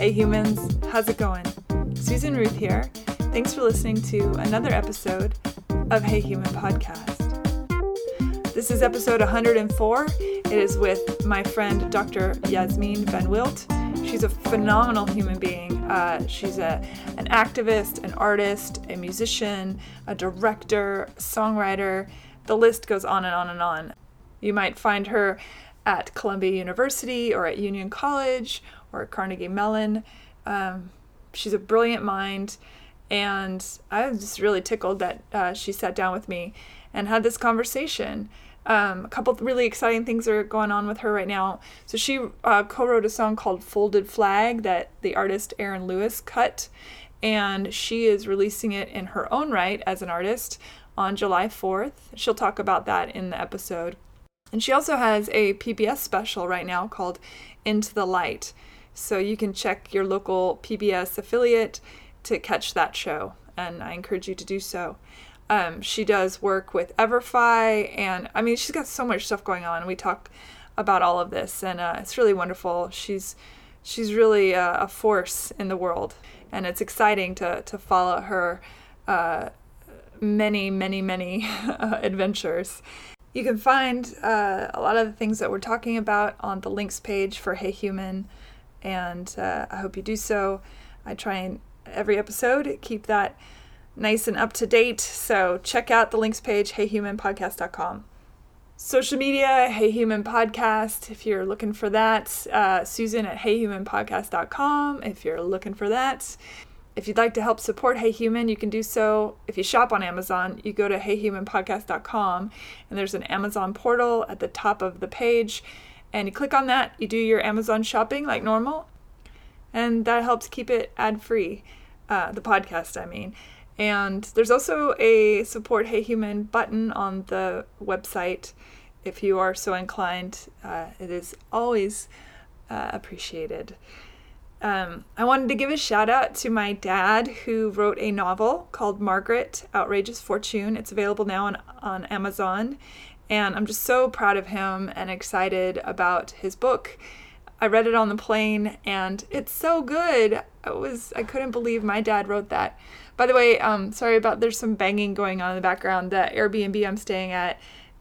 Hey humans, how's it going? Susan Ruth here. Thanks for listening to another episode of Hey Human Podcast. This is episode 104. It is with my friend Dr. Yasmin Van Wilt. She's a phenomenal human being. Uh, she's a, an activist, an artist, a musician, a director, songwriter. The list goes on and on and on. You might find her at Columbia University or at Union College or Carnegie Mellon. Um, she's a brilliant mind, and I was just really tickled that uh, she sat down with me and had this conversation. Um, a couple really exciting things are going on with her right now. So she uh, co-wrote a song called "Folded Flag" that the artist Aaron Lewis cut, and she is releasing it in her own right as an artist on July 4th. She'll talk about that in the episode. And she also has a PBS special right now called Into the Light. So you can check your local PBS affiliate to catch that show, and I encourage you to do so. Um, she does work with Everfi, and I mean, she's got so much stuff going on. We talk about all of this, and uh, it's really wonderful. She's she's really a, a, force in the world, and it's exciting to to follow her uh, many, many, many adventures. You can find uh, a lot of the things that we're talking about on the links page for Hey Human, and uh, I hope you do so. I try and every episode keep that nice and up to date. So check out the links page, heyhumanpodcast.com. Social media, Hey Human Podcast, if you're looking for that. Uh, Susan at heyhumanpodcast.com, if you're looking for that. If you'd like to help support Hey Human, you can do so. If you shop on Amazon, you go to heyhumanpodcast.com and there's an Amazon portal at the top of the page. And you click on that, you do your Amazon shopping like normal, and that helps keep it ad free, uh, the podcast, I mean. And there's also a support Hey Human button on the website if you are so inclined. Uh, it is always uh, appreciated. Um, I wanted to give a shout out to my dad who wrote a novel called Margaret Outrageous Fortune. It's available now on, on Amazon. And I'm just so proud of him and excited about his book. I read it on the plane and it's so good. I was I couldn't believe my dad wrote that. By the way, um, sorry about there's some banging going on in the background. The Airbnb I'm staying at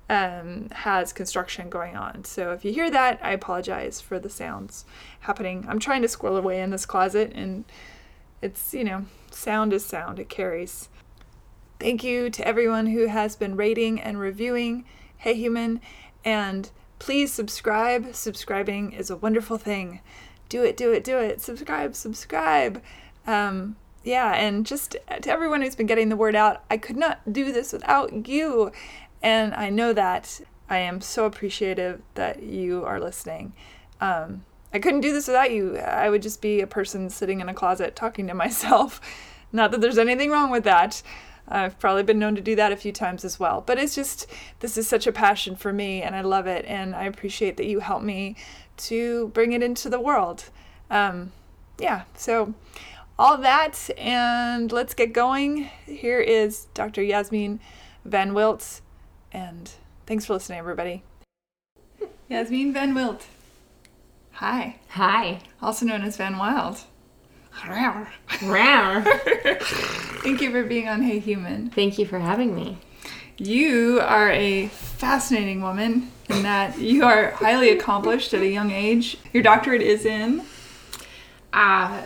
um, has construction going on. So if you hear that, I apologize for the sounds happening. I'm trying to squirrel away in this closet, and it's, you know, sound is sound, it carries. Thank you to everyone who has been rating and reviewing Hey Human, and please subscribe. Subscribing is a wonderful thing. Do it, do it, do it. Subscribe, subscribe. Um, yeah, and just to everyone who's been getting the word out, I could not do this without you. And I know that I am so appreciative that you are listening. Um, I couldn't do this without you. I would just be a person sitting in a closet talking to myself. Not that there's anything wrong with that. I've probably been known to do that a few times as well. But it's just, this is such a passion for me and I love it. And I appreciate that you help me to bring it into the world. Um, yeah, so all that. And let's get going. Here is Dr. Yasmin Van Wilt and thanks for listening, everybody. Yasmin Van Wilt. Hi. Hi. Also known as Van Wild. Thank you for being on Hey Human. Thank you for having me. You are a fascinating woman in that you are highly accomplished at a young age. Your doctorate is in? Uh,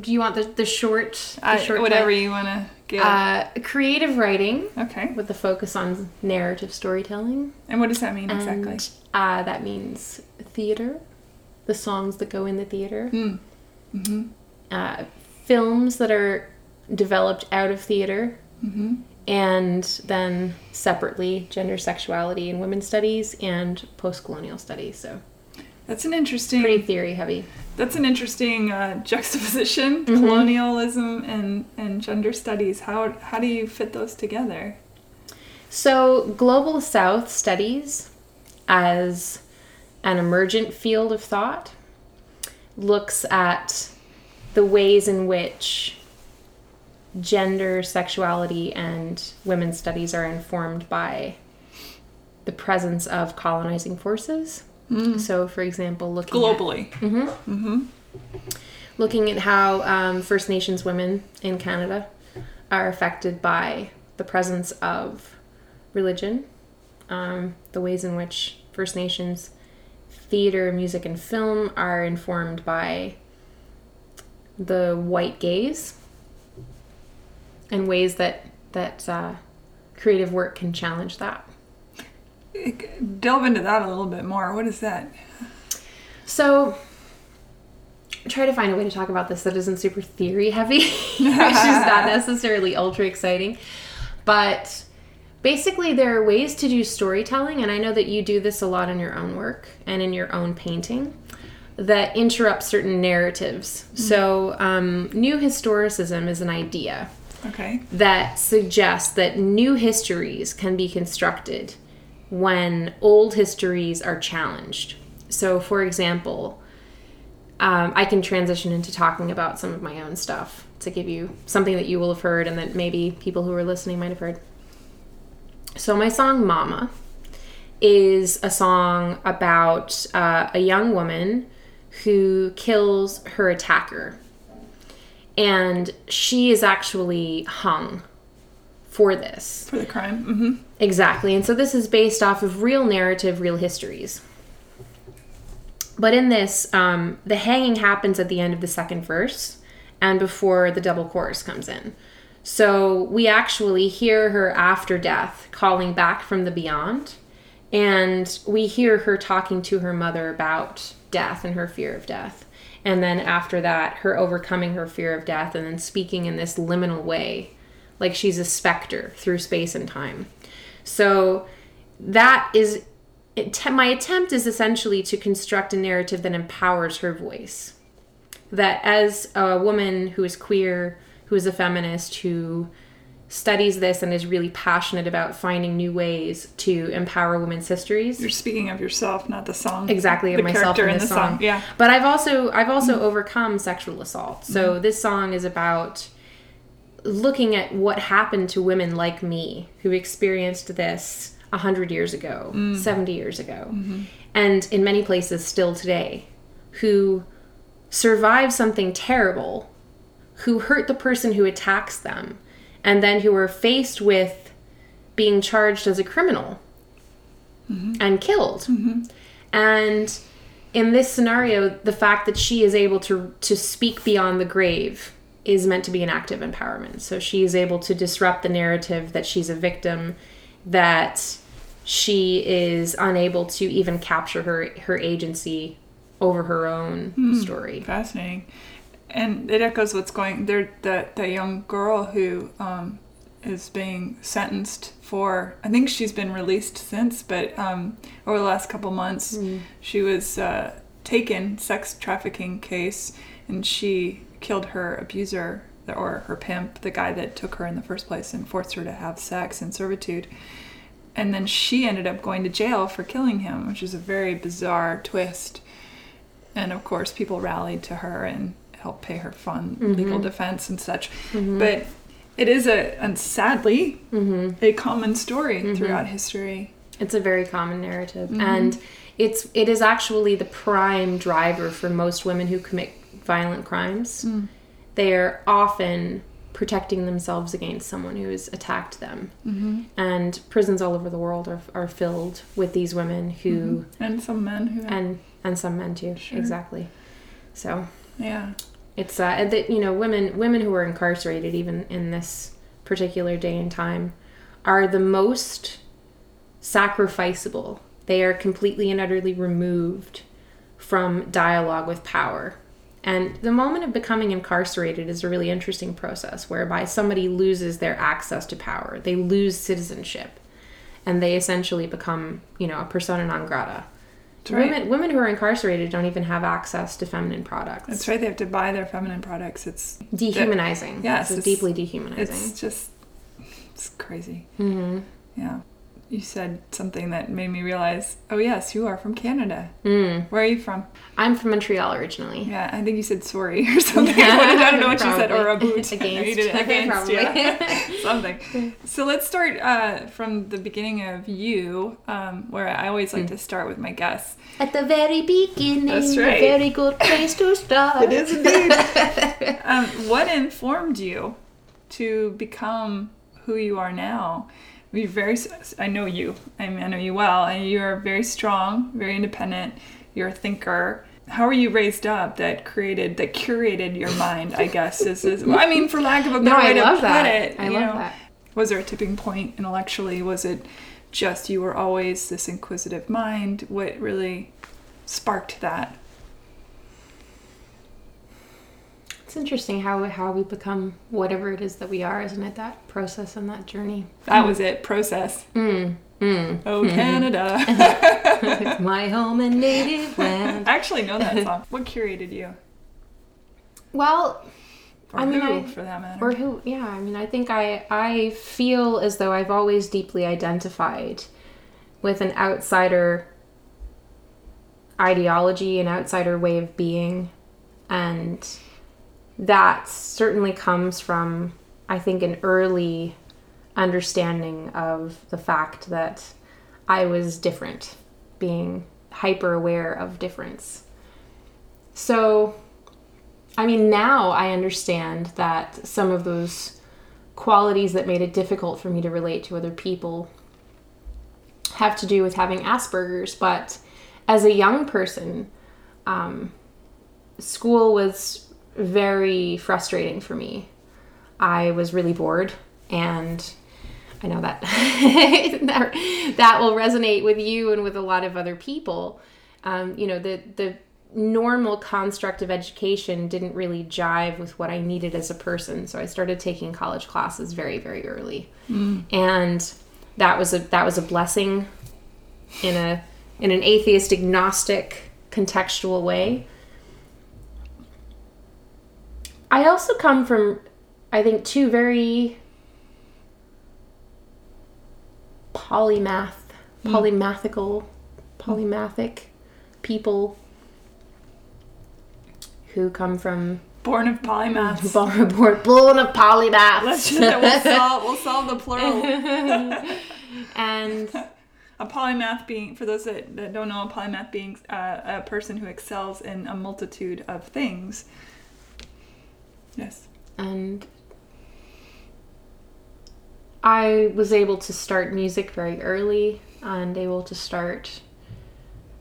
do you want the, the short? The uh, short whatever you want to uh, creative writing. Okay. With the focus on narrative storytelling. And what does that mean exactly? And, uh, that means theater, the songs that go in the theater. Mm. Mm-hmm. Uh, films that are developed out of theater. Mm-hmm. And then separately, gender, sexuality, and women's studies and post colonial studies. So that's an interesting. Pretty theory heavy. That's an interesting uh, juxtaposition: mm-hmm. colonialism and and gender studies. How how do you fit those together? So, global South studies, as an emergent field of thought, looks at the ways in which gender, sexuality, and women's studies are informed by the presence of colonizing forces Mm. So, for example, looking globally. At, mm-hmm, mm-hmm. looking at how um, First Nations women in Canada are affected by the presence of religion, um, the ways in which First Nations theater, music, and film are informed by the white gaze, and ways that that uh, creative work can challenge that. Delve into that a little bit more. What is that? So, try to find a way to talk about this that isn't super theory heavy, which is not necessarily ultra exciting. But basically, there are ways to do storytelling, and I know that you do this a lot in your own work and in your own painting that interrupt certain narratives. Mm-hmm. So, um, new historicism is an idea. Okay. That suggests that new histories can be constructed when old histories are challenged. So, for example, um, I can transition into talking about some of my own stuff to give you something that you will have heard and that maybe people who are listening might have heard. So, my song Mama is a song about uh, a young woman who kills her attacker. And she is actually hung for this. For the crime. Mm-hmm. Exactly. And so this is based off of real narrative, real histories. But in this, um, the hanging happens at the end of the second verse and before the double chorus comes in. So we actually hear her after death calling back from the beyond. And we hear her talking to her mother about death and her fear of death. And then after that, her overcoming her fear of death and then speaking in this liminal way, like she's a specter through space and time. So that is my attempt is essentially to construct a narrative that empowers her voice. That as a woman who is queer, who is a feminist, who studies this and is really passionate about finding new ways to empower women's histories. You're speaking of yourself, not the song. Exactly, the of myself in the, the song. song. Yeah. But I've also I've also mm overcome sexual assault. So mm this song is about looking at what happened to women like me who experienced this 100 years ago, mm. 70 years ago, mm-hmm. and in many places still today, who survive something terrible, who hurt the person who attacks them, and then who were faced with being charged as a criminal mm-hmm. and killed. Mm-hmm. And in this scenario, the fact that she is able to to speak beyond the grave is meant to be an act of empowerment. So she is able to disrupt the narrative that she's a victim, that she is unable to even capture her her agency over her own hmm, story. Fascinating, and it echoes what's going there. That that young girl who um, is being sentenced for. I think she's been released since, but um, over the last couple months, mm. she was uh, taken sex trafficking case, and she killed her abuser or her pimp, the guy that took her in the first place and forced her to have sex in servitude. And then she ended up going to jail for killing him, which is a very bizarre twist. And of course, people rallied to her and helped pay her fund mm-hmm. legal defense and such. Mm-hmm. But it is a, and sadly, mm-hmm. a common story mm-hmm. throughout history. It's a very common narrative, mm-hmm. and it's it is actually the prime driver for most women who commit violent crimes, mm. they are often protecting themselves against someone who has attacked them. Mm-hmm. And prisons all over the world are, are filled with these women who mm-hmm. and some men who and and some men too. Sure. Exactly. So yeah, it's uh that you know women women who are incarcerated even in this particular day and time are the most sacrificable. They are completely and utterly removed from dialogue with power and the moment of becoming incarcerated is a really interesting process whereby somebody loses their access to power. They lose citizenship and they essentially become, you know, a persona non grata. Right. Women women who are incarcerated don't even have access to feminine products. That's right. They have to buy their feminine products. It's dehumanizing. Yes, it's, it's deeply dehumanizing. It's just it's crazy. Mm-hmm. Yeah, you said something that made me realize, oh yes, you are from Canada. Mm. Where are you from? I'm from Montreal originally. Yeah, I think you said sorry or something. I don't know what you said, or a boot. Against. You did it against, Probably. yeah. something. So let's start uh, from the beginning of you, um, where I always like to start with my guests. At the very beginning, That's right. a very good place to start. It is indeed. um, what informed you to become who you are now? You're very. I know you. I mean, I know you well, and you are very strong, very independent. You're a thinker. How were you raised up that created, that curated your mind? I guess is, is I mean, for lack of a better No, I way to love put that. it. I you love know, that. Was there a tipping point intellectually? Was it just you were always this inquisitive mind? What really sparked that? It's interesting how how we become whatever it is that we are, isn't it? That process and that journey. That was it. Process. Mm, mm. Oh, Canada. My home and native land. I actually know that song. What curated you? Well, Or I mean, who, I- for that matter? or who? Yeah, I mean, I think I I feel as though I've always deeply identified with an outsider ideology, an outsider way of being, and that certainly comes from I think an early understanding of the fact that I was different, being hyper aware of difference. So, I mean, now I understand that some of those qualities that made it difficult for me to relate to other people have to do with having Asperger's, but as a young person, um, school was very frustrating for me. I was really bored, and I know that that, that will resonate with you and with a lot of other people. Um, you know, the the normal construct of education didn't really jive with what I needed as a person, so I started taking college classes very very early, and that was a that was a blessing in a in an atheist agnostic contextual way. I also come from I think two very polymath polymathical polymathic people who come from Born of polymaths. born, born, born of polymaths. Let's just, we'll, solve, we'll solve the plural. and A polymath being, for those that, that don't know, a polymath being uh, a person who excels in a multitude of things. Yes. and I was able to start music very early and able to start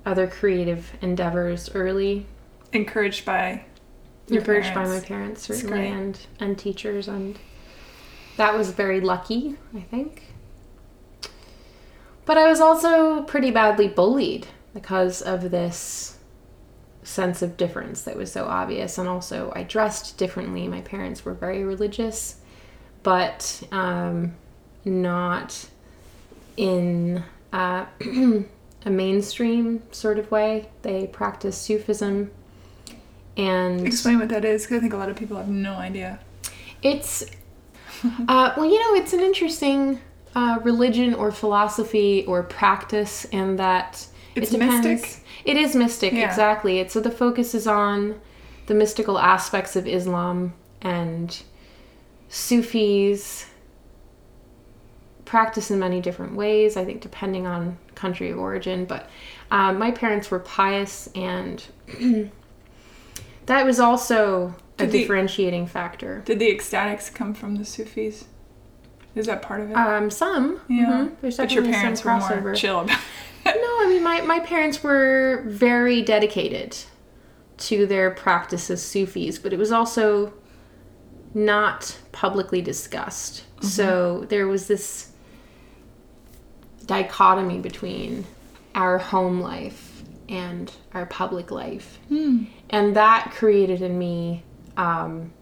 other creative endeavors early. Encouraged by your encouraged by my parents. parents certainly and and teachers and that was very lucky i think but i was also pretty badly bullied because of this sense of difference that was so obvious. And also i dressed differently. My parents were very religious but um, not in uh, a mainstream sort of way. They practiced sufism and Explain what that is, because I think a lot of people have no idea. it's, uh, well, you know, it's an interesting uh, religion or philosophy or practice, and that It's it depends. mystic? It is mystic, Yeah. exactly. It's so the focus is on the mystical aspects of Islam and Sufis practice in many different ways. I think depending on country of origin, but um, my parents were pious, and that was also a Did the- differentiating factor. Did the ecstatics come from the Sufis? Is that part of it? Um, some, yeah. mhm. But your parents were more chill about I mean my, my parents were very dedicated to their practice as Sufis, but it was also not publicly discussed. So there was this dichotomy between our home life and our public life. And that created in me, um,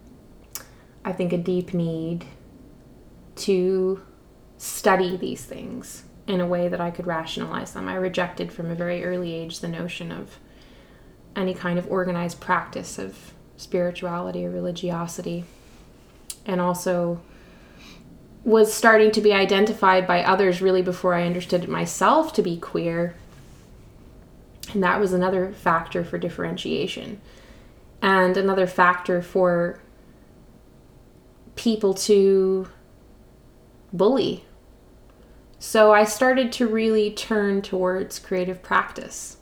I think, a deep need to study these things in a way that I could rationalize them. I rejected from a very early age the notion of any kind of organized practice of spirituality or religiosity. And also was starting to be identified by others really before I understood it myself to be queer. And that was another factor for differentiation. And another factor for people to bully. So I started to really turn towards creative practice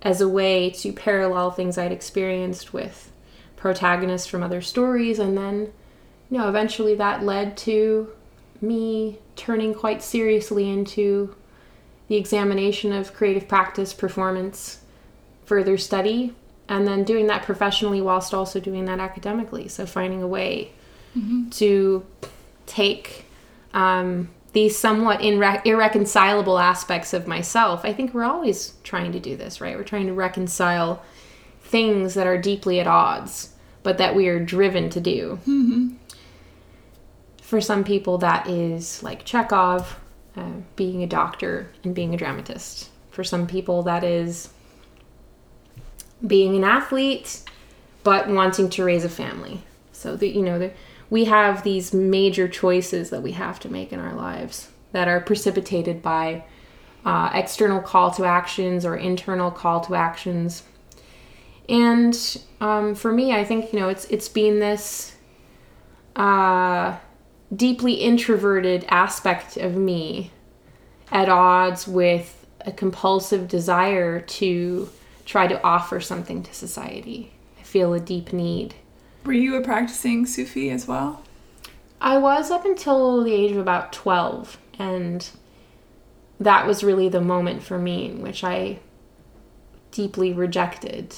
as a way to parallel things I'd experienced with protagonists from other stories. And then, you know, eventually that led to me turning quite seriously into the examination of creative practice, performance, further study, and then doing that professionally whilst also doing that academically. So finding a way mm-hmm. to take um, these somewhat irre- irreconcilable aspects of myself. I think we're always trying to do this, right? We're trying to reconcile things that are deeply at odds, but that we are driven to do. Mm-hmm. For some people, that is like Chekhov, uh, being a doctor and being a dramatist. For some people, that is being an athlete but wanting to raise a family. So that you know, the, we have these major choices that we have to make in our lives that are precipitated by uh, external call to actions or internal call to actions. And um, for me, I think you know it's it's been this uh, deeply introverted aspect of me at odds with a compulsive desire to try to offer something to society. I feel a deep need. Were you a practicing Sufi as well? I was up until the age of about 12, and that was really the moment for me in which I deeply rejected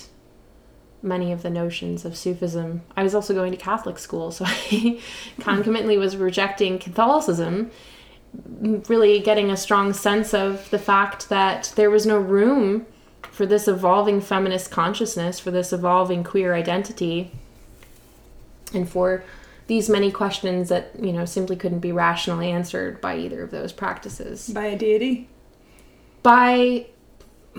many of the notions of Sufism. I was also going to Catholic school, so I concomitantly was rejecting Catholicism, really getting a strong sense of the fact that there was no room for this evolving feminist consciousness, for this evolving queer identity, and for these many questions that, you know, simply couldn't be rationally answered by either of those practices. By a deity? By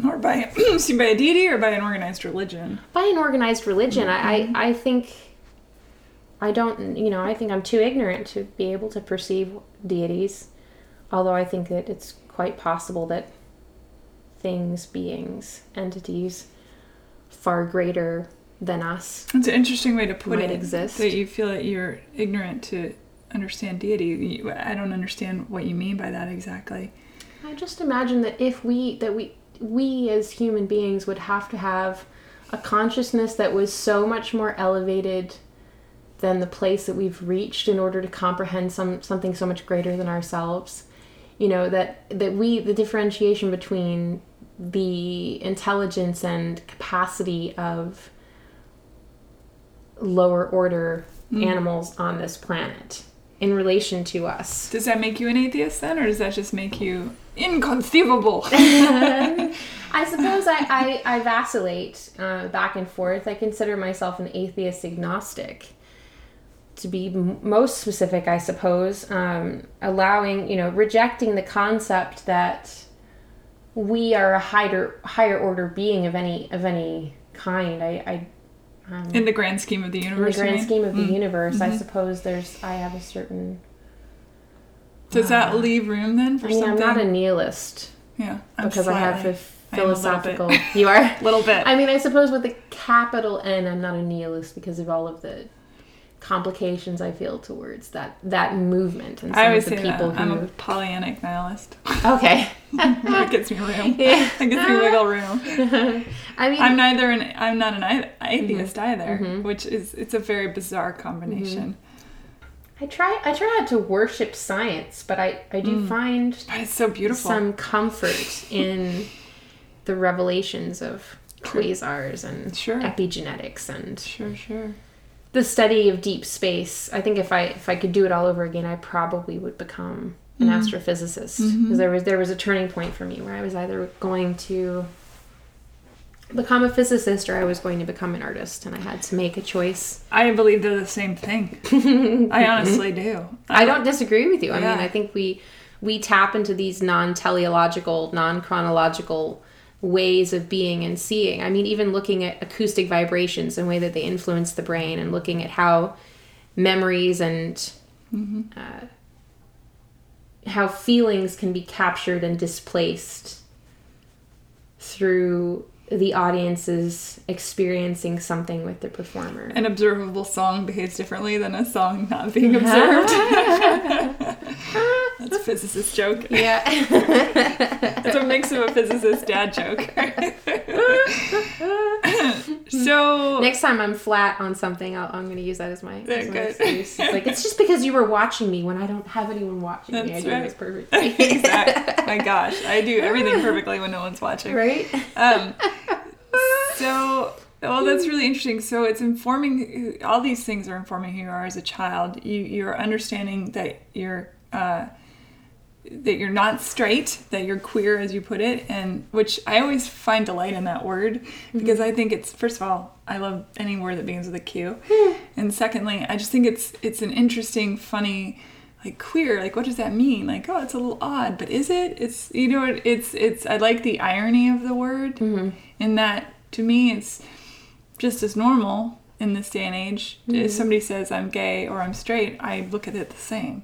or by by a deity or by an organized religion by an organized religion mm-hmm. I, I i think i don't you know i think i'm too ignorant to be able to perceive deities although i think that it's quite possible that things beings entities far greater than us. It's an interesting way to put it exist. that you feel that you're ignorant to understand deity. I don't understand what you mean by that exactly. I just imagine that if we that we we as human beings would have to have a consciousness that was so much more elevated than the place that we've reached in order to comprehend some something so much greater than ourselves. You know that that we the differentiation between the intelligence and capacity of lower order mm. animals on this planet in relation to us. Does that make you an atheist then, or does that just make you inconceivable? I suppose I, I, I vacillate uh, back and forth. I consider myself an atheist agnostic. To be m- most specific, I suppose, um, allowing, you know, rejecting the concept that we are a higher higher order being of any of any kind. I, I um, in the grand scheme of the universe. In the grand scheme of the mm. universe, mm-hmm. I suppose there's I have a certain. Does uh, that leave room then for I mean, something? I'm not a nihilist. Yeah, I'm because. I have a philosophical. A you are a little bit. I mean, I suppose with the capital N, I'm not a nihilist because of all of the complications I feel towards that that movement and some I always of the say people that. Who... I'm a Pollyannic nihilist. Okay, that gets me room. Yeah, that gets me wiggle room. I mean, I'm neither an I'm not an atheist mm-hmm. either, mm-hmm. which is it's a very bizarre combination. Mm-hmm. I try I try not to worship science, but I I do mm. find but it's so beautiful some comfort in the revelations of quasars and sure. epigenetics and sure sure the study of deep space. I think if I if I could do it all over again, I probably would become an mm-hmm. astrophysicist because mm-hmm. there was there was a turning point for me where I was either going to become a physicist or I was going to become an artist and I had to make a choice. I believe they're the same thing. I honestly do. I, I don't disagree with you. I yeah. mean, I think we we tap into these non-teleological, non-chronological ways of being and seeing. I mean, even looking at acoustic vibrations and the way that they influence the brain, and looking at how memories and mm-hmm. uh, how feelings can be captured and displaced through the audience's experiencing something with the performer. An observable song behaves differently than a song not being observed. That's a physicist joke. yeah. It's a mix of a physicist dad joke. so Next time I'm flat on something, I'll, I'm going to use that as my, as my excuse. It's like it's just because you were watching me when I don't have anyone watching me. I That's do this perfectly. exactly. My gosh, I do everything perfectly when no one's watching. right? Um, so, well, that's really interesting. So it's informing. All these things are informing who you are as a child. You you're understanding that you're. Uh, that you're not straight, that you're queer, as you put it, and which I always find delight in that word because mm-hmm. I think it's first of all, I love any word that begins with a Q, hmm. and secondly, I just think it's it's an interesting, funny, like queer. Like, what does that mean? Like, oh, it's a little odd, but is it? It's you know, it's it's. I like the irony of the word mm-hmm. in that to me, it's just as normal in this day and age. If mm-hmm. somebody says I'm gay or I'm straight, I look at it the same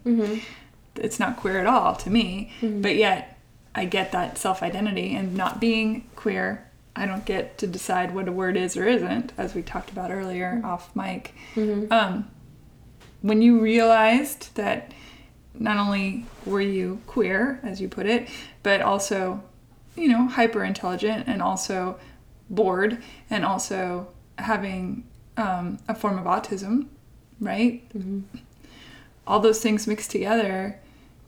it's not queer at all to me. But yet i get that self-identity and not being queer i don't get to decide what a word is or isn't as we talked about earlier off mic. Um, when you realized that not only were you queer as you put it but also you know hyper intelligent and also bored and also having um, a form of autism right? All those things mixed together,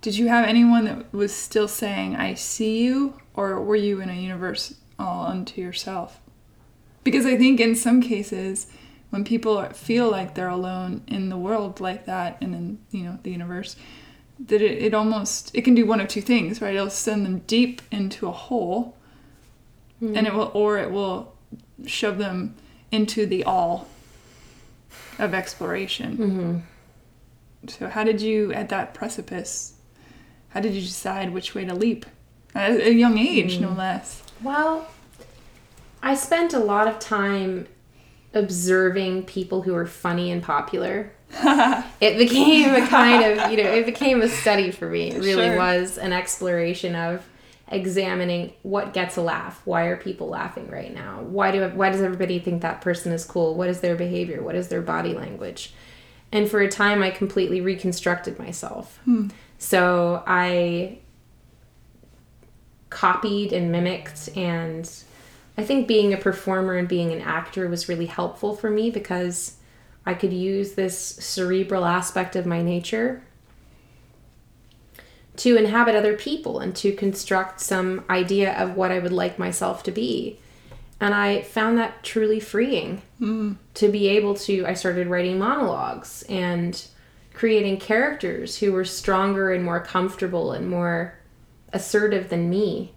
did you have anyone that was still saying, I see you? Or were you in a universe all unto yourself? Because I think in some cases, when people feel like they're alone in the world like that and in, you know, the universe, that it, it almost, it can do one of two things, right? It'll send them deep into a hole and it will, or it will shove them into the all of exploration. Mm-hmm. So, how did you, at that precipice, how did you decide which way to leap? At a young age, no hmm. less. Well, I spent a lot of time observing people who were funny and popular. it became a kind of, you know, it became a study for me. It really Sure. was an exploration of examining what gets a laugh. Why are people laughing right now? Why do why does everybody think that person is cool? What is their behavior? What is their body language? And for a time I completely reconstructed myself. Hmm. So I copied and mimicked and I think being a performer and being an actor was really helpful for me because I could use this cerebral aspect of my nature to inhabit other people and to construct some idea of what I would like myself to be. And I found that truly freeing hmm. to be able to. I started writing monologues and creating characters who were stronger and more comfortable and more assertive than me.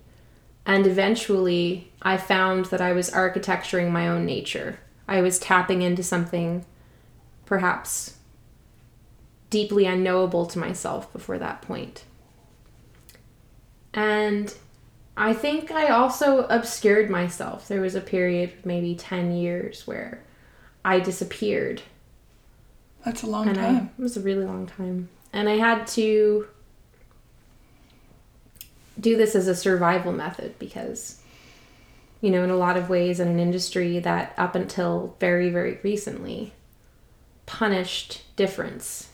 And eventually, I found that I was architecturing my own nature. I was tapping into something perhaps deeply unknowable to myself before that point. And I think I also obscured myself. There was a period, maybe 10 years, where I disappeared That's a long and I, time. it was a really long time. And I had to do this as a survival method because, you know, in a lot of ways, in an industry that up until very, very recently punished difference.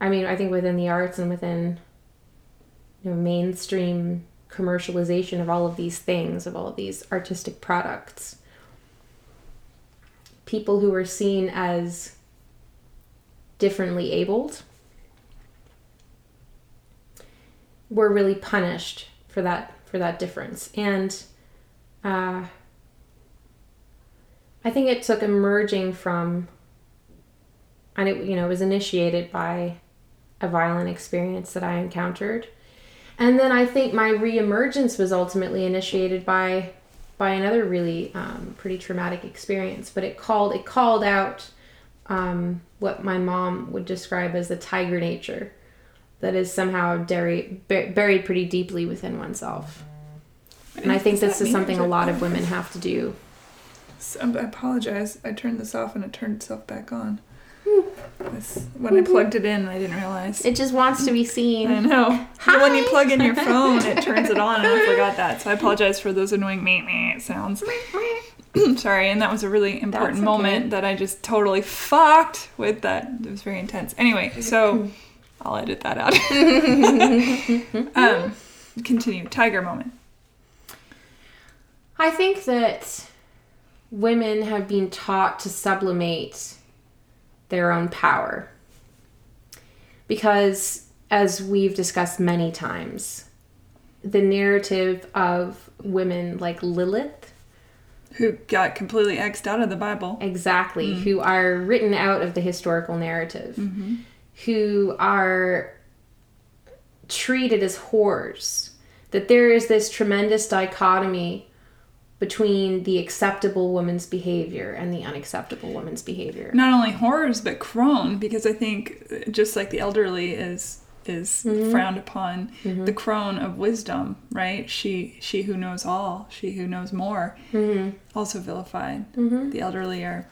I mean, I think within the arts and within you know, mainstream commercialization of all of these things, of all of these artistic products, people who were seen as differently abled were really punished for that for that difference. And uh, i think it took emerging from and it you know was initiated by a violent experience that i encountered. And then i think my reemergence was ultimately initiated by by another really um, pretty traumatic experience but it called it called out um, what my mom would describe as the tiger nature that is somehow dairy, bur- buried pretty deeply within oneself. And I think this is something a lot of women have to do. I apologize. I turned this off and it turned itself back on. This- When I plugged it in, I didn't realize. It just wants to be seen. I know. But When you plug in your phone, it turns it on, and I forgot that. So I apologize for those annoying meh meh sounds. Sorry, and that was a really important That's moment that I just totally fucked with that. It was very intense. Anyway, so I'll edit that out. um, continue. Tiger moment. I think that women have been taught to sublimate their own power. Because, as we've discussed many times, the narrative of women like Lilith, Who got completely xed out of the Bible. exactly, mm-hmm. who are written out of the historical narrative, mm-hmm. who are treated as whores, that there is this tremendous dichotomy between the acceptable woman's behavior and the unacceptable woman's behavior. Not only horrors, but crone, because I think just like the elderly is is mm-hmm. frowned upon, mm-hmm. the crone of wisdom, right? She she who knows all, she who knows more, mm-hmm. also vilified. The elderly are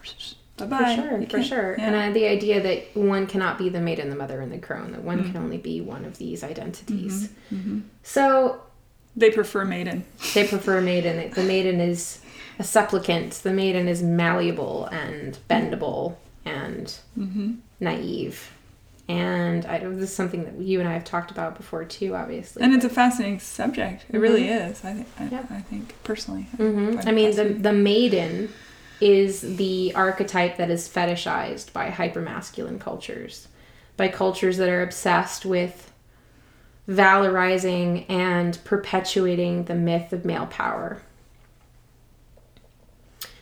bye bye. For sure, for sure. And uh, the idea that one cannot be the maiden, the mother, and the crone, that one can only be one of these identities. So they prefer maiden. they prefer maiden. The maiden is a supplicant, the maiden is malleable and bendable and naive. And I, this is something that you and I have talked about before too, obviously. And it's a fascinating subject. It really is. I think. I, Yeah. I think personally. I Mhm. find I mean, the, the maiden is the archetype that is fetishized by hypermasculine cultures, by cultures that are obsessed with valorizing and perpetuating the myth of male power.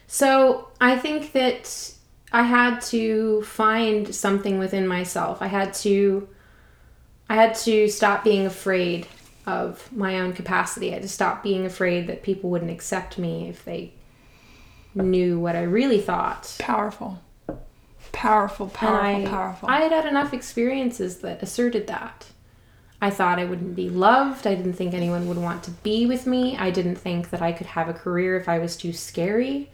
So I think that I had to find something within myself. I had to I had to stop being afraid of my own capacity. I had to stop being afraid that people wouldn't accept me if they knew what I really thought. powerful, powerful, powerful, I, powerful. I had had enough experiences that asserted that. I thought I wouldn't be loved. I didn't think anyone would want to be with me. I didn't think that I could have a career if I was too scary.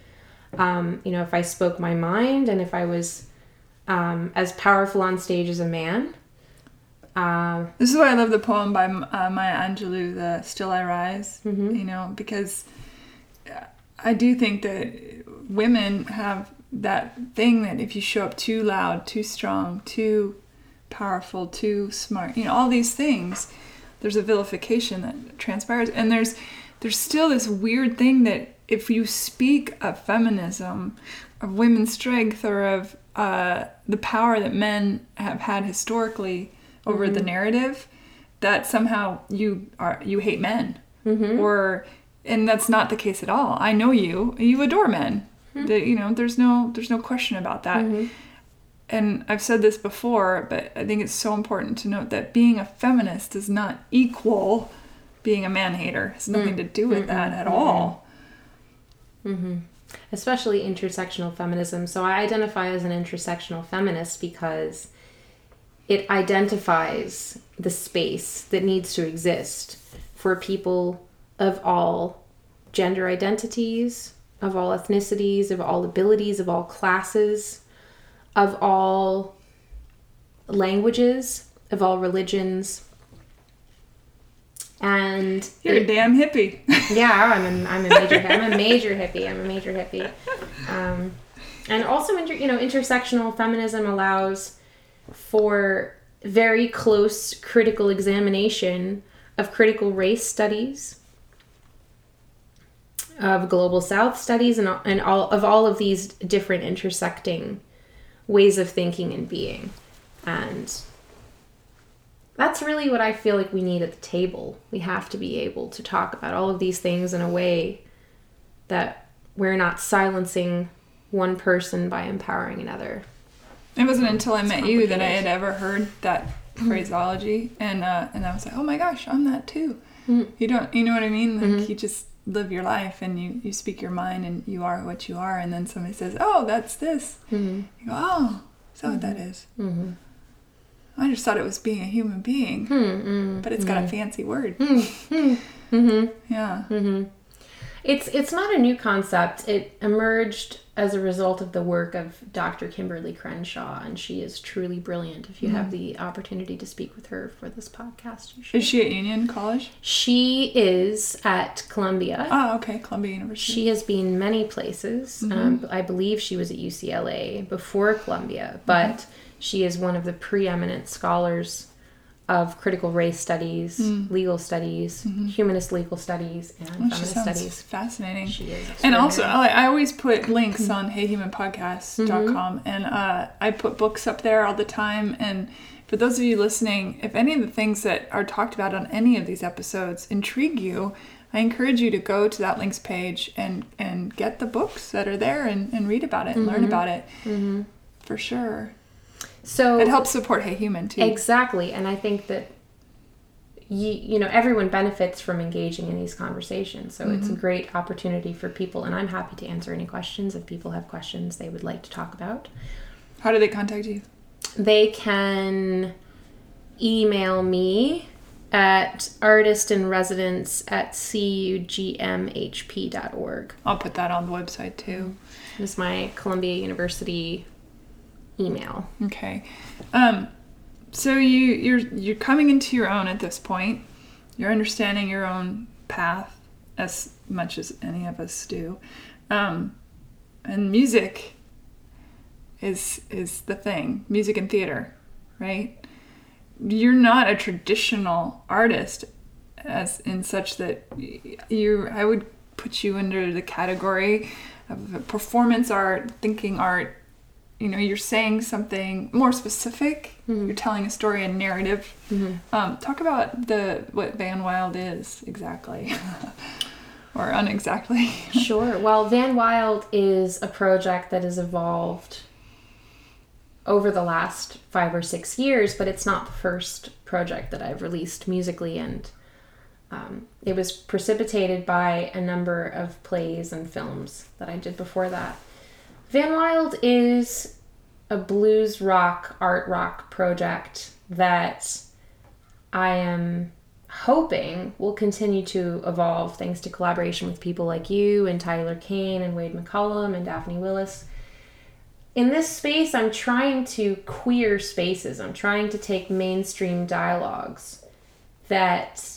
Um, you know, if I spoke my mind and if I was um, as powerful on stage as a man. Uh, This is why I love the poem by uh, Maya Angelou, "The Still I Rise." Mm-hmm. You know, because I do think that women have that thing that if you show up too loud, too strong, too powerful, too smart, you know, all these things, there's a vilification that transpires, and there's there's still this weird thing that if you speak of feminism, of women's strength, or of uh, the power that men have had historically over the mm-hmm. narrative, that somehow you are you hate men, mm-hmm. or and that's not the case at all. I know you; you adore men. Mm-hmm. That you know, there's no there's no question about that. And I've said this before, but I think it's so important to note that being a feminist does not equal being a man hater. It has nothing mm. to do with that at all. Mm-hmm. especially intersectional feminism. So I identify as an intersectional feminist because it identifies the space that needs to exist for people of all gender identities, of all ethnicities, of all abilities, of all classes, of all languages, of all religions. And You're a damn hippie. yeah, I'm a, I'm a major I'm a major hippie. I'm a major hippie. Um, and also, inter, you know, intersectional feminism allows for very close critical examination of critical race studies, of global South studies, and and all of all of these different intersecting ways of thinking and being, and that's really what I feel like we need at the table. We have to be able to talk about all of these things in a way that we're not silencing one person by empowering another. It wasn't until I met you that I had ever heard that mm-hmm. phraseology, and uh, and I was like, oh my gosh, I'm that too. Mm-hmm. You don't, you know what I mean? Like mm-hmm. you just live your life and you you speak your mind and you are what you are, and then somebody says, oh, that's this. Mm-hmm. You go, oh, is that what that mm-hmm. is? Mm-hmm. I just thought it was being a human being, hmm, but it's got a fancy word. Hmm, hmm, yeah. It's it's not a new concept. It emerged as a result of the work of Dr. Kimberlé Crenshaw, and she is truly brilliant. If you have mm-hmm. the opportunity to speak with her for this podcast, you should. Is she at Union College? She is at Columbia. Oh, okay, Columbia University. She has been many places. Mm-hmm. Um, I believe she was at UCLA before Columbia, but mm-hmm. she is one of the preeminent scholars of critical race studies, hmm. legal studies, mm-hmm. humanist legal studies, and she feminist studies. fascinating. She is. And also. I, I always put links mm-hmm. on heyhumanpodcast.com, mm-hmm. and uh, I put books up there all the time. And for those of you listening, if any of the things that are talked about on any of these episodes intrigue you, I encourage you to go to that links page and, and get the books that are there and, and read about it and learn about it. For sure. So It helps support Hey Human too. Exactly, and I think that you, you know everyone benefits from engaging in these conversations. So it's a mm-hmm. great opportunity for people, and I'm happy to answer any questions if people have questions they would like to talk about. How do they contact you? They can email me at artist in residence at cugmhp.org. I'll put that on the website too. This is my Columbia University email. Okay. Um, so you you're you're coming into your own at this point. You're understanding your own path as much as any of us do. Um, and music is is the thing. Music and theater, right? You're not a traditional artist as in such that you I would put you under the category of performance art, thinking art, you know you're saying something more specific. You're telling a story and narrative. Um, talk about the what van wild is exactly. Or unexactly. Sure. Well, Van Wild is a project that has evolved over the last five or six years, but it's not the first project that I've released musically, and um, it was precipitated by a number of plays and films that I did before that. Van Wild is a blues rock, art rock project that I am hoping will continue to evolve thanks to collaboration with people like you and Tyler Kane and Wade McCollum and Daphne Willis. In this space, I'm trying to queer spaces. I'm trying to take mainstream dialogues that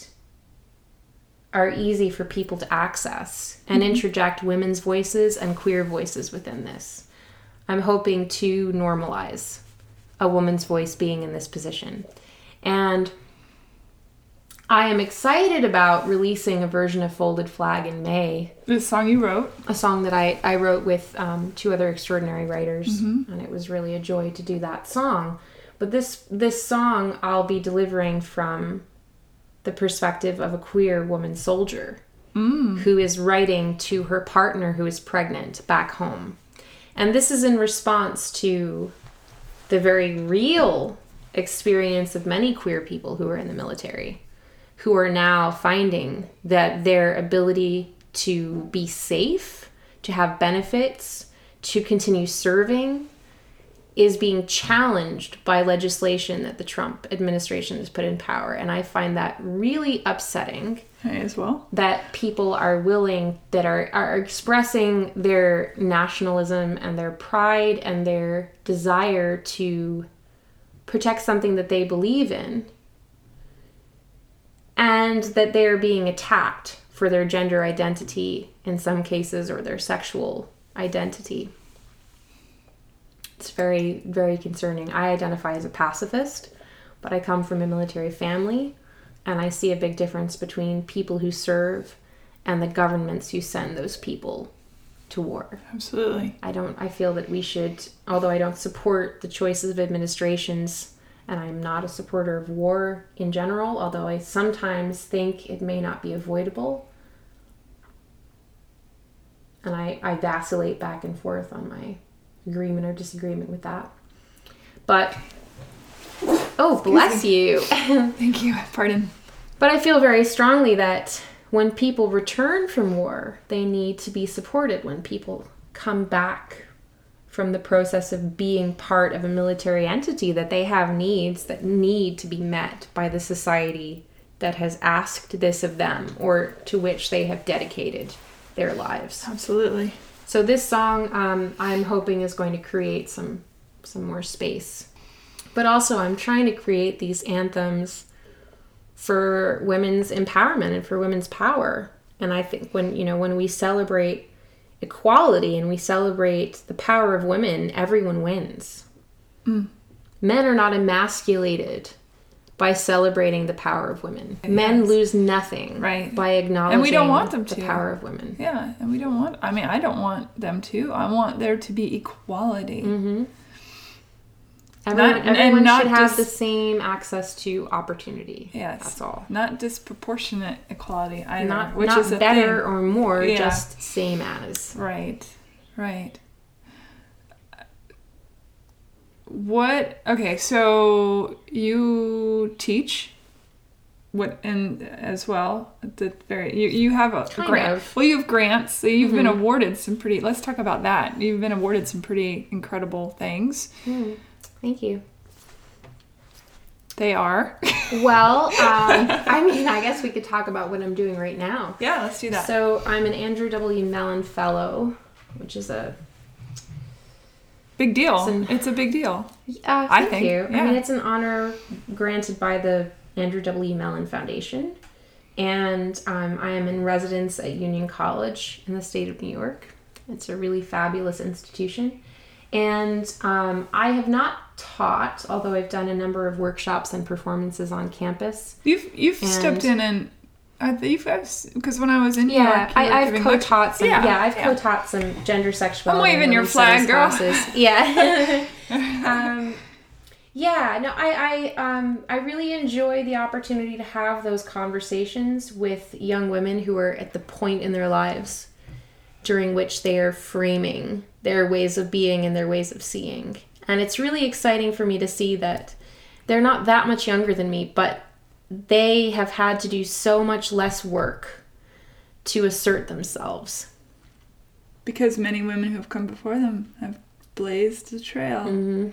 are easy for people to access and interject women's voices and queer voices within this. I'm hoping to normalize a woman's voice being in this position. And I am excited about releasing a version of Folded Flag in May, this song you wrote a song that I, I wrote with um, two other extraordinary writers, and it was really a joy to do that song. But this this song I'll be delivering from the perspective of a queer woman soldier mm. who is writing to her partner who is pregnant back home. And this is in response to the very real experience of many queer people who are in the military, who are now finding that their ability to be safe, to have benefits, to continue serving is being challenged by legislation that the Trump administration has put in power. And I find that really upsetting Hey, as well that people are willing that are are expressing their nationalism and their pride and their desire to protect something that they believe in and that they're being attacked for their gender identity in some cases or their sexual identity it's very very concerning i identify as a pacifist but i come from a military family and I see a big difference between people who serve and the governments who send those people to war. absolutely I don't I feel that we should although I don't support the choices of administrations and I'm not a supporter of war in general, although I sometimes think it may not be avoidable. And I, I vacillate back and forth on my agreement or disagreement with that. But oh, bless you. thank you pardon But I feel very strongly that when people return from war, they need to be supported. When people come back from the process of being part of a military entity, that they have needs that need to be met by the society that has asked this of them or to which they have dedicated their lives. absolutely So this song, um, I'm hoping is going to create some some more space. But also, I'm trying to create these anthems for women's empowerment and for women's power. And I think when you know when we celebrate equality and we celebrate the power of women, everyone wins. Mm. Men are not emasculated by celebrating the power of women. Men lose nothing Right. by acknowledging And we don't want them to. the power of women. Yeah, and we don't want. I mean, I don't want them to. I want there to be equality. Mm-hmm. Everyone, Not- and everyone not should have just- the same access to opportunity. Yes, That's all. Not disproportionate equality either, Not, which not is better thing. or more, Yeah. just same as. Right, right. What? Okay, so you teach. What and as well the very you, you have a Kind grant of. well you have grants so you've been Mhm. awarded some pretty let's talk about that you've been awarded some pretty incredible things Hmm. Thank you. they are Well, um, I mean, I guess we could talk about what I'm doing right now. yeah let's do that So I'm an Andrew W. Mellon Fellow, which is a big deal It's an- it's a big deal Uh, I thank think, you. I mean, it's an honor granted by the Andrew W. Mellon Foundation, and um, I am in residence at Union College in the state of New York. It's a really fabulous institution, and um, I have not taught, although I've done a number of workshops and performances on campus. You've you've stepped in and I think because when I was in New Yeah, York, I, I've co-taught some. Yeah, Yeah, I've yeah. co-taught some gender sexuality. I'm waving your flag, girl. Classes. Yeah. um, yeah. No, I I um I really enjoy the opportunity to have those conversations with young women who are at the point in their lives during which they are framing their ways of being and their ways of seeing, and it's really exciting for me to see that they're not that much younger than me, but they have had to do so much less work to assert themselves. because many women who have come before them have blazed a trail. hmm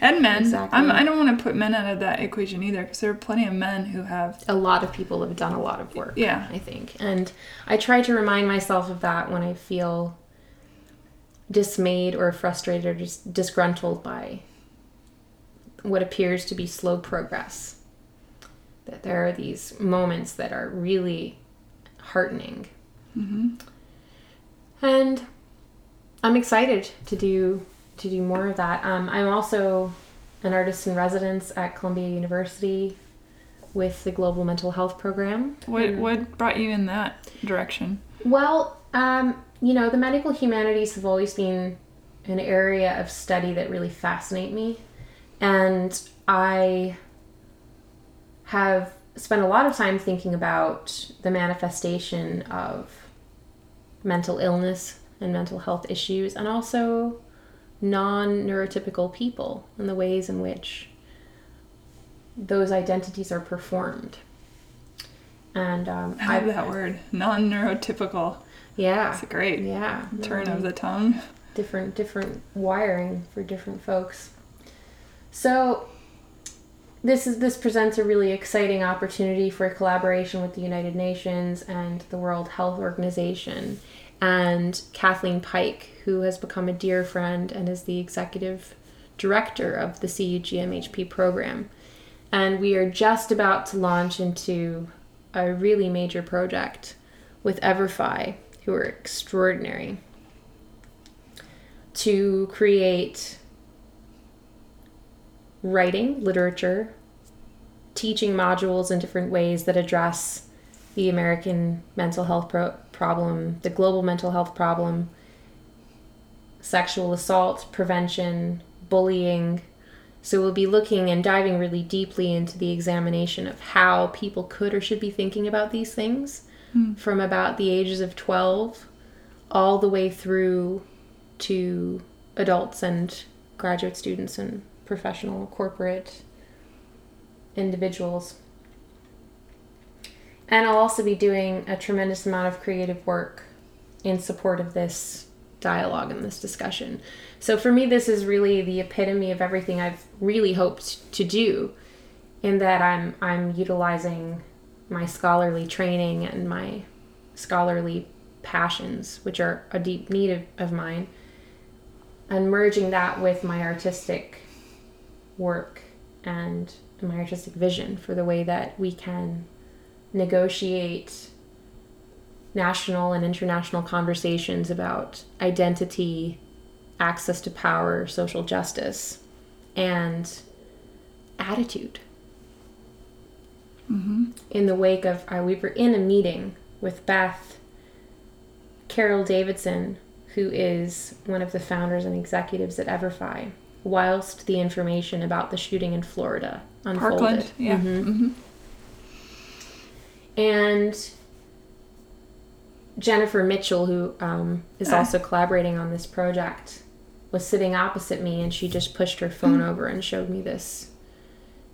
And men. Exactly. I'm, I don't want to put men out of that equation either because there are plenty of men who have. A lot of people have done a lot of work. Yeah. I think. And I try to remind myself of that when I feel dismayed or frustrated or just disgruntled by what appears to be slow progress. That there are these moments that are really heartening. hmm and I'm excited to do to do more of that. Um, I'm also an artist in residence at Columbia University with the Global Mental Health Program. What what brought you in that direction? Well, um, you know, the medical humanities have always been an area of study that really fascinate me, and I have spent a lot of time thinking about the manifestation of mental illness and mental health issues, and also non neurotypical people and the ways in which those identities are performed. And um, I love that word, non-neurotypical. Yeah. It's a great Yeah. turn of the tongue. different different wiring for different folks. So this is this presents a really exciting opportunity for collaboration with the United Nations and the World Health Organization and Kathleen Pike, who has become a dear friend and is the executive director of the CUGMHP program. And we are just about to launch into a really major project with Everfi, who are extraordinary, to create writing, literature, teaching modules in different ways that address the American mental health pro- problem, the global mental health problem, sexual assault prevention, bullying. So we'll be looking and diving really deeply into the examination of how people could or should be thinking about these things hmm. from about the ages of 12 all the way through to adults and graduate students and professional corporate individuals. And I'll also be doing a tremendous amount of creative work in support of this dialogue and this discussion. So for me, this is really the epitome of everything I've really hoped to do, in that I'm I'm utilizing my scholarly training and my scholarly passions, which are a deep need of, of mine, and merging that with my artistic work and my artistic vision for the way that we can negotiate national and international conversations about identity, access to power, social justice, and attitude. Mm-hmm. In the wake of, uh, we were in a meeting with Beth, Carol Davidson, who is one of the founders and executives at Everfi, whilst the information about the shooting in Florida unfolded. Parkland, yeah. Mhm. Mm-hmm. And Jennifer Mitchell, who um, is Ah. also collaborating on this project, was sitting opposite me and she just pushed her phone Mm. over and showed me this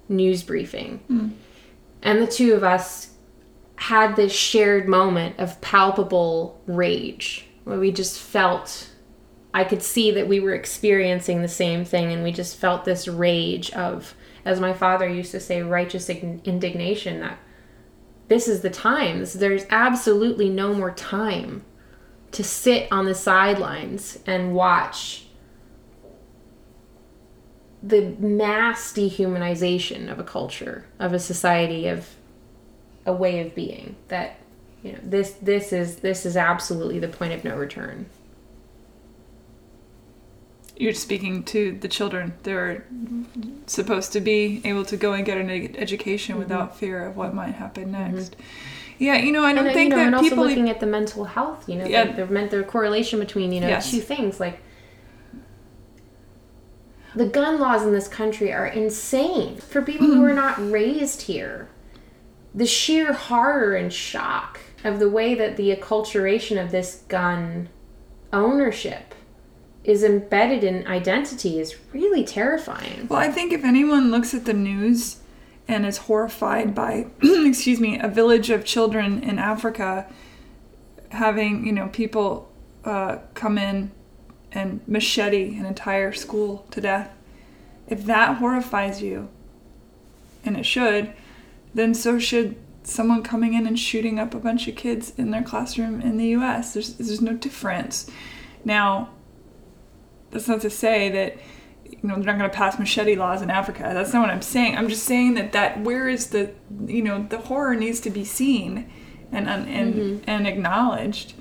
news briefing. Mm. And the two of us had this shared moment of palpable rage where we just felt I could see that we were experiencing the same thing and we just felt this rage of as my father used to say righteous indignation that this is the time This- there's absolutely no more time to sit on the sidelines and watch the mass dehumanization of a culture of a society of a way of being that you know this this is this is absolutely the point of no return You're speaking to the children. They're supposed to be able to go and get an ed- education mm-hmm. without fear of what might happen mm-hmm. next. Yeah, you know, I don't and, think you know, that and also people. looking at the mental health you know Yeah. the, the, the correlation between you know Yes. two things like the gun laws in this country are insane for people who are not raised here the sheer horror and shock of the way that the acculturation of this gun ownership is embedded in identity is really terrifying Well, I think if anyone looks at the news and is horrified by, excuse me, a village of children in Africa having, you know, people uh, come in and machete an entire school to death, if that horrifies you, and it should, then so should someone coming in and shooting up a bunch of kids in their classroom in the US. There's, there's no difference. Now, that's not to say that you know they're not going to pass machete laws in Africa. That's not what I'm saying. I'm just saying that that where is the you know the horror needs to be seen and and and, and acknowledged.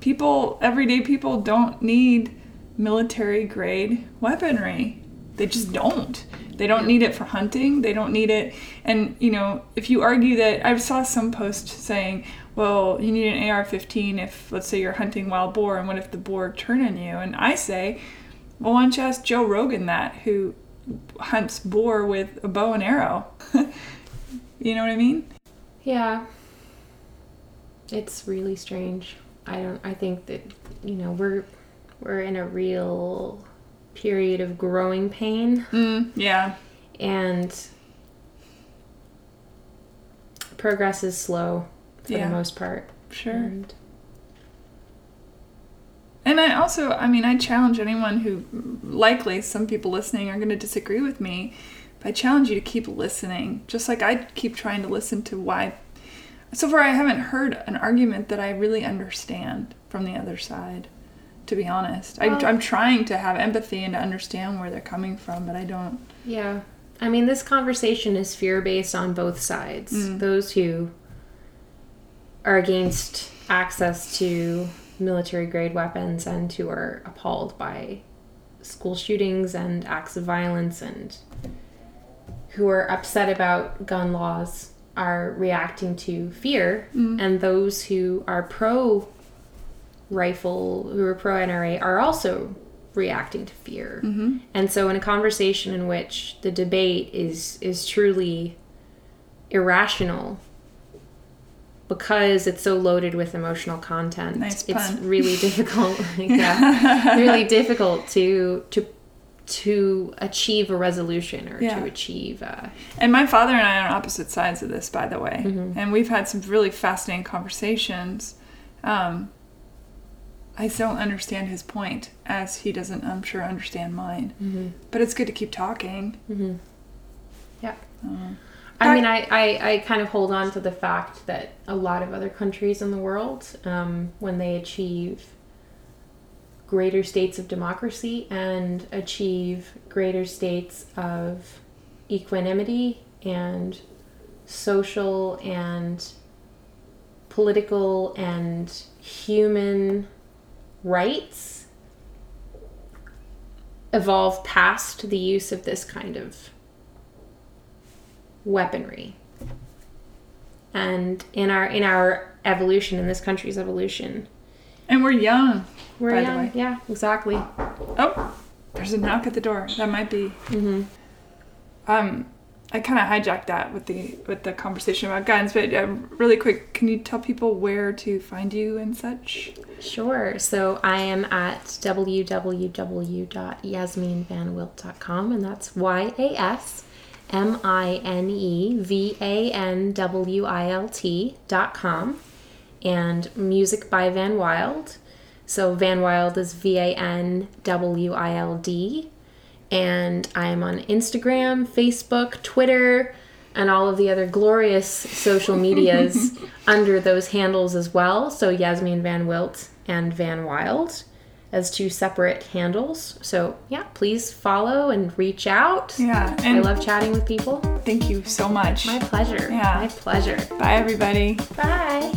People, everyday people, don't need military grade weaponry. They just don't. They don't need it for hunting. They don't need it. And you know, if you argue that, I saw some post saying, "Well, you need an AR-15 if, let's say, you're hunting wild boar, and what if the boar turn on you?" And I say, "Well, why don't you ask Joe Rogan that, who hunts boar with a bow and arrow?" you know what I mean? Yeah. It's really strange. I don't I think that you know, we're we're in a real period of growing pain Mm, yeah. and progress is slow for Yeah. the most part. Sure. And And I also, I mean, I challenge anyone who, likely some people listening are going to disagree with me, but I challenge you to keep listening. Just like I keep trying to listen to why. So far, I haven't heard an argument that I really understand from the other side, to be honest. I, Well- I'm trying to have empathy and to understand where they're coming from, but I don't. yeah. I mean, this conversation is fear based on both sides. Mm. Those who are against access to military grade weapons and who are appalled by school shootings and acts of violence and who are upset about gun laws are reacting to fear Mm. and those who are pro rifle who are pro NRA are also reacting to fear. Mm-hmm. And so in a conversation in which the debate is is truly irrational because it's so loaded with emotional content, Nice it's really difficult yeah, really difficult to to to achieve a resolution or Yeah. to achieve uh, And my father and I are on opposite sides of this, by the way. Mhm. And we've had some really fascinating conversations. Um, I don't understand his point, as he doesn't, I'm sure, understand mine. mhm, But it's good to keep talking. mhm. Um, I mean, I, I, I kind of hold on to the fact that a lot of other countries in the world, um, when they achieve greater states of democracy and achieve greater states of equanimity and social and political and human rights evolve past the use of this kind of weaponry. And in our in our evolution, in this country's evolution, And we're young. we're By the young. way. Yeah, exactly. Oh, there's a knock at the door. That might be. hmm Um, I kind of hijacked that with the with the conversation about guns, but uh, really quick, can you tell people where to find you and such? Sure. So I am at www.yasminevanwilt.com, and that's Y A S M I N E V A N W I L T.com. And music by Van Wild. So Van Wild is V A N W I L D. And I'm on Instagram, Facebook, Twitter, and all of the other glorious social medias under those handles as well. So Yasmine Van Wilt and Van Wild as two separate handles. So yeah, please follow and reach out. Yeah, I love chatting with people. thank you so much. My pleasure. Yeah. My pleasure. Bye, everybody. Bye.